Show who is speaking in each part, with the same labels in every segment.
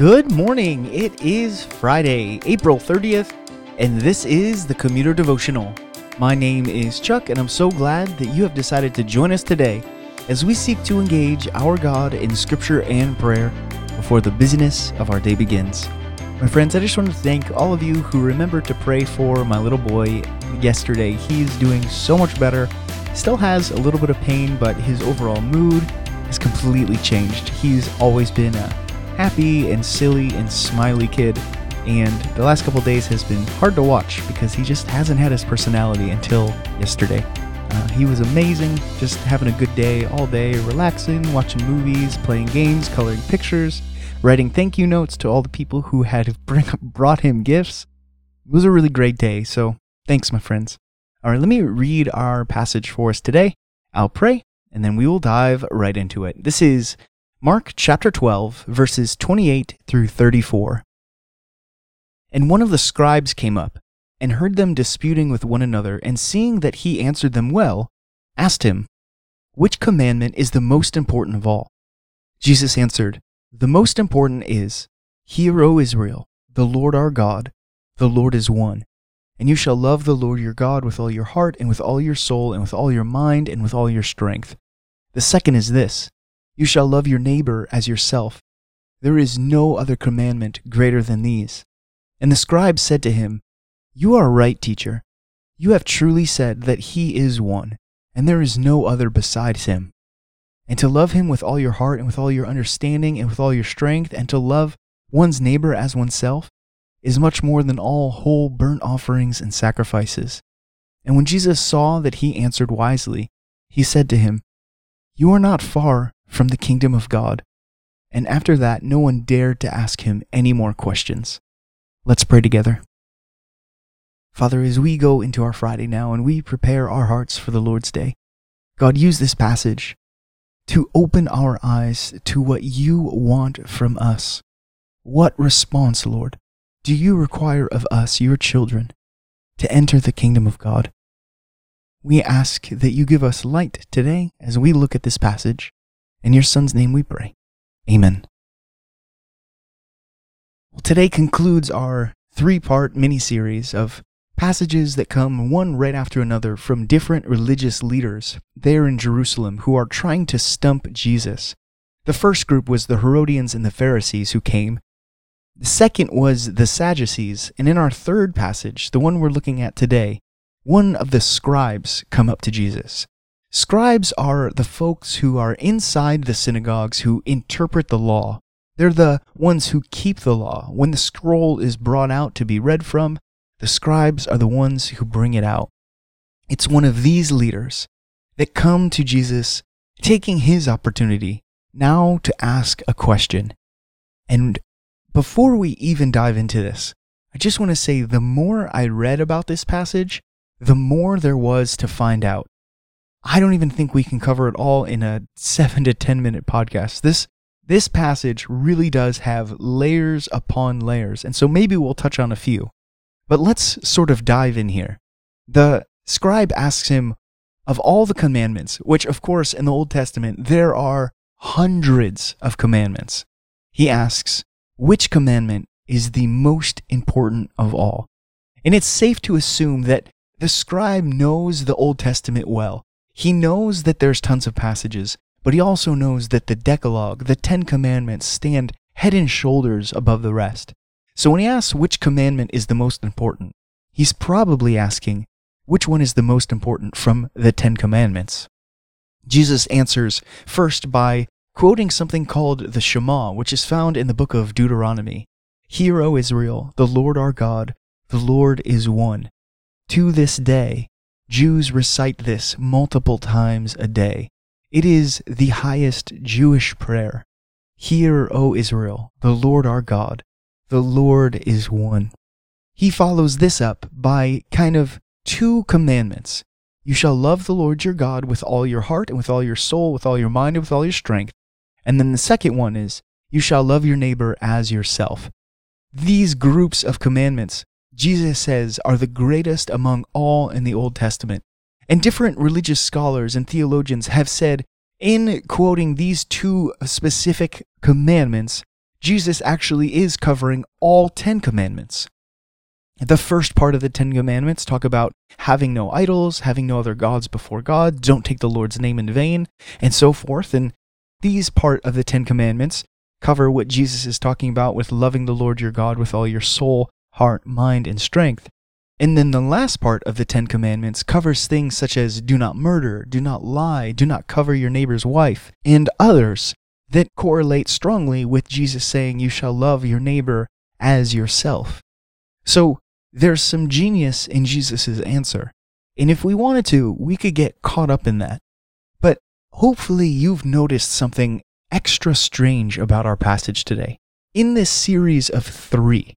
Speaker 1: Good morning. It is Friday, April 30th, and this is the Commuter Devotional. My name is Chuck, and I'm so glad that you have decided to join us today as we seek to engage our God in scripture and prayer before the busyness of our day begins. My friends, I just want to thank all of you who remembered to pray for my little boy yesterday. He's doing so much better. Still has a little bit of pain, but his overall mood has completely changed. He's always been a happy and silly and smiley kid, and the last couple days has been hard to watch because he just hasn't had his personality until yesterday. Uh, he was amazing, just having a good day all day, relaxing, watching movies, playing games, coloring pictures, writing thank you notes to all the people who had bring, brought him gifts. It was a really great day, so thanks, my friends. All right, let me read our passage for us today. I'll pray, and then we will dive right into it. This is Mark chapter 12, verses 28 through 34. And one of the scribes came up and heard them disputing with one another, and seeing that he answered them well, asked him, Which commandment is the most important of all? Jesus answered, The most important is, Hear, O Israel, the Lord our God, the Lord is one. And you shall love the Lord your God with all your heart, and with all your soul, and with all your mind, and with all your strength. The second is this you shall love your neighbor as yourself. There is no other commandment greater than these. And the scribe said to him, You are right, teacher. You have truly said that he is one, and there is no other besides him. And to love him with all your heart and with all your understanding and with all your strength, and to love one's neighbor as oneself, is much more than all whole burnt offerings and sacrifices. And when Jesus saw that he answered wisely, he said to him, You are not far from the kingdom of God. And after that, no one dared to ask him any more questions. Let's pray together. Father, as we go into our Friday now and we prepare our hearts for the Lord's Day, God, use this passage to open our eyes to what you want from us. What response, Lord, do you require of us, your children, to enter the kingdom of God? We ask that you give us light today as we look at this passage in your Son's name we pray. Amen. Well, today concludes our three part mini series of passages that come one right after another from different religious leaders there in Jerusalem who are trying to stump Jesus. The first group was the Herodians and the Pharisees who came. The second was the Sadducees. And in our third passage, the one we're looking at today, one of the scribes come up to Jesus. Scribes are the folks who are inside the synagogues who interpret the law. They're the ones who keep the law. When the scroll is brought out to be read from, the scribes are the ones who bring it out. It's one of these leaders that come to Jesus taking his opportunity now to ask a question. And before we even dive into this, I just want to say the more I read about this passage, the more there was to find out. I don't even think we can cover it all in a seven to 10 minute podcast. This, this passage really does have layers upon layers. And so maybe we'll touch on a few. But let's sort of dive in here. The scribe asks him, of all the commandments, which of course in the Old Testament there are hundreds of commandments, he asks, which commandment is the most important of all? And it's safe to assume that the scribe knows the Old Testament well. He knows that there's tons of passages, but he also knows that the Decalogue, the Ten Commandments, stand head and shoulders above the rest. So when he asks which commandment is the most important, he's probably asking which one is the most important from the Ten Commandments. Jesus answers first by quoting something called the Shema, which is found in the book of Deuteronomy. Hear, O Israel, the Lord our God, the Lord is one. To this day, Jews recite this multiple times a day. It is the highest Jewish prayer. Hear, O Israel, the Lord our God, the Lord is one. He follows this up by kind of two commandments. You shall love the Lord your God with all your heart and with all your soul, with all your mind and with all your strength. And then the second one is, you shall love your neighbor as yourself. These groups of commandments Jesus says are the greatest among all in the Old Testament. And different religious scholars and theologians have said, in quoting these two specific commandments, Jesus actually is covering all 10 commandments. The first part of the Ten Commandments talk about having no idols, having no other gods before God, don't take the Lord's name in vain, and so forth. And these part of the Ten Commandments cover what Jesus is talking about with loving the Lord your God with all your soul, heart, mind, and strength. And then the last part of the Ten Commandments covers things such as do not murder, do not lie, do not cover your neighbor's wife, and others that correlate strongly with Jesus saying, You shall love your neighbor as yourself. So there's some genius in Jesus' answer. And if we wanted to, we could get caught up in that. But hopefully, you've noticed something extra strange about our passage today. In this series of three,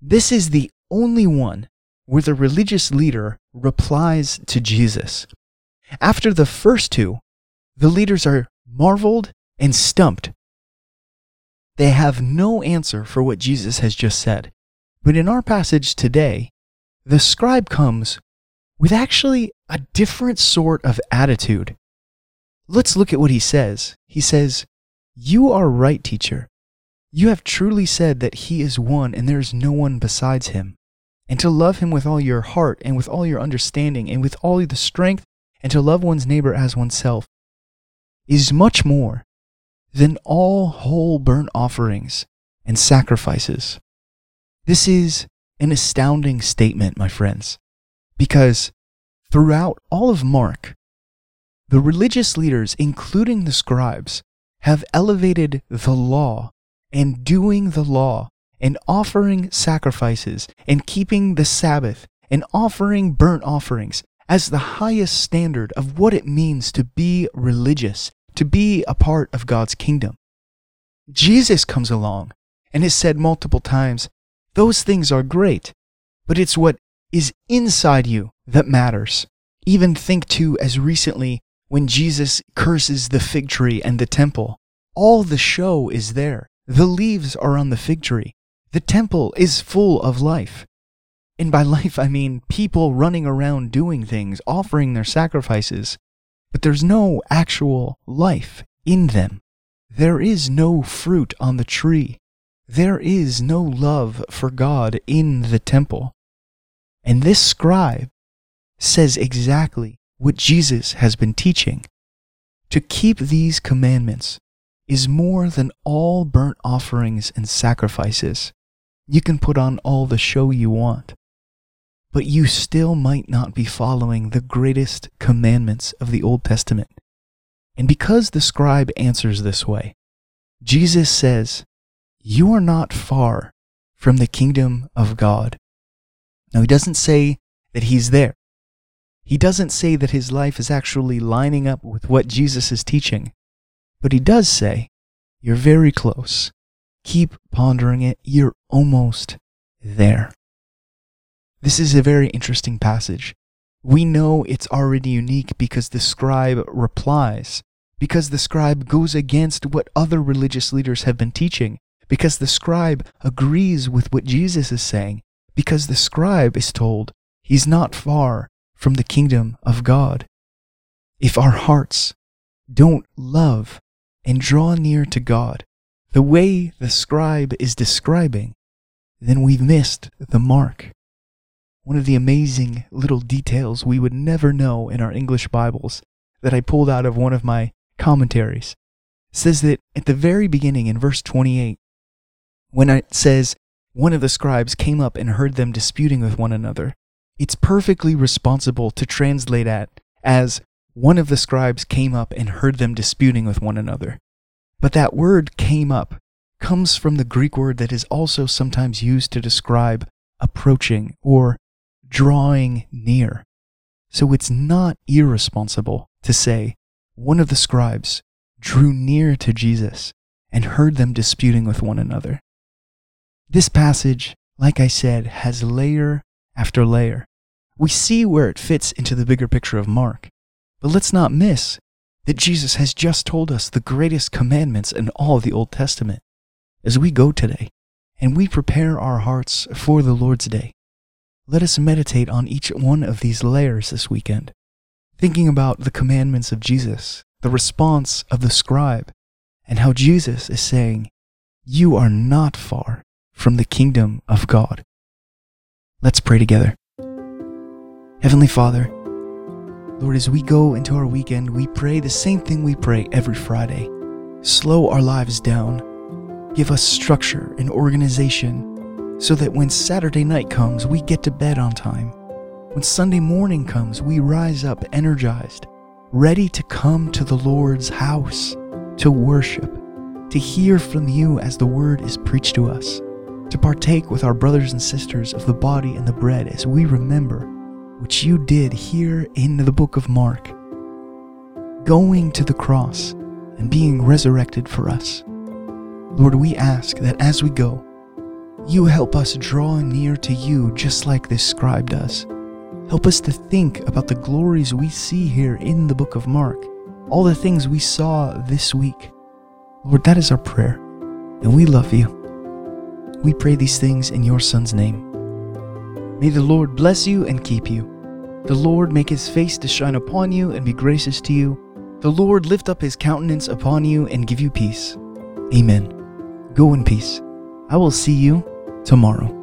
Speaker 1: this is the only one where the religious leader replies to Jesus. After the first two, the leaders are marveled and stumped. They have no answer for what Jesus has just said. But in our passage today, the scribe comes with actually a different sort of attitude. Let's look at what he says. He says, You are right, teacher. You have truly said that he is one and there is no one besides him. And to love him with all your heart and with all your understanding and with all the strength and to love one's neighbor as oneself is much more than all whole burnt offerings and sacrifices. This is an astounding statement, my friends, because throughout all of Mark, the religious leaders, including the scribes, have elevated the law and doing the law and offering sacrifices and keeping the Sabbath and offering burnt offerings as the highest standard of what it means to be religious, to be a part of God's kingdom. Jesus comes along and has said multiple times those things are great, but it's what is inside you that matters. Even think too as recently when Jesus curses the fig tree and the temple. All the show is there. The leaves are on the fig tree. The temple is full of life. And by life, I mean people running around doing things, offering their sacrifices. But there's no actual life in them. There is no fruit on the tree. There is no love for God in the temple. And this scribe says exactly what Jesus has been teaching. To keep these commandments is more than all burnt offerings and sacrifices. You can put on all the show you want, but you still might not be following the greatest commandments of the Old Testament. And because the scribe answers this way, Jesus says, you are not far from the kingdom of God. Now, he doesn't say that he's there. He doesn't say that his life is actually lining up with what Jesus is teaching. But he does say, You're very close. Keep pondering it. You're almost there. This is a very interesting passage. We know it's already unique because the scribe replies, because the scribe goes against what other religious leaders have been teaching because the scribe agrees with what Jesus is saying, because the scribe is told he's not far from the kingdom of God. If our hearts don't love and draw near to God the way the scribe is describing, then we've missed the mark. One of the amazing little details we would never know in our English Bibles that I pulled out of one of my commentaries says that at the very beginning in verse 28, when it says, one of the scribes came up and heard them disputing with one another, it's perfectly responsible to translate that as one of the scribes came up and heard them disputing with one another. But that word came up comes from the Greek word that is also sometimes used to describe approaching or drawing near. So it's not irresponsible to say one of the scribes drew near to Jesus and heard them disputing with one another. This passage, like I said, has layer after layer. We see where it fits into the bigger picture of Mark. But let's not miss that Jesus has just told us the greatest commandments in all the Old Testament. As we go today and we prepare our hearts for the Lord's Day, let us meditate on each one of these layers this weekend, thinking about the commandments of Jesus, the response of the scribe, and how Jesus is saying, you are not far from the kingdom of God. Let's pray together. Heavenly Father, Lord, as we go into our weekend, we pray the same thing we pray every Friday. Slow our lives down. Give us structure and organization so that when Saturday night comes, we get to bed on time. When Sunday morning comes, we rise up energized, ready to come to the Lord's house to worship, to hear from you as the word is preached to us, to partake with our brothers and sisters of the body and the bread as we remember which you did here in the book of Mark, going to the cross and being resurrected for us. Lord, we ask that as we go, you help us draw near to you just like this scribe does. Help us to think about the glories we see here in the book of Mark, all the things we saw this week. Lord, that is our prayer, and we love you. We pray these things in your Son's name. May the Lord bless you and keep you. The Lord make his face to shine upon you and be gracious to you. The Lord lift up his countenance upon you and give you peace. Amen. Go in peace. I will see you tomorrow.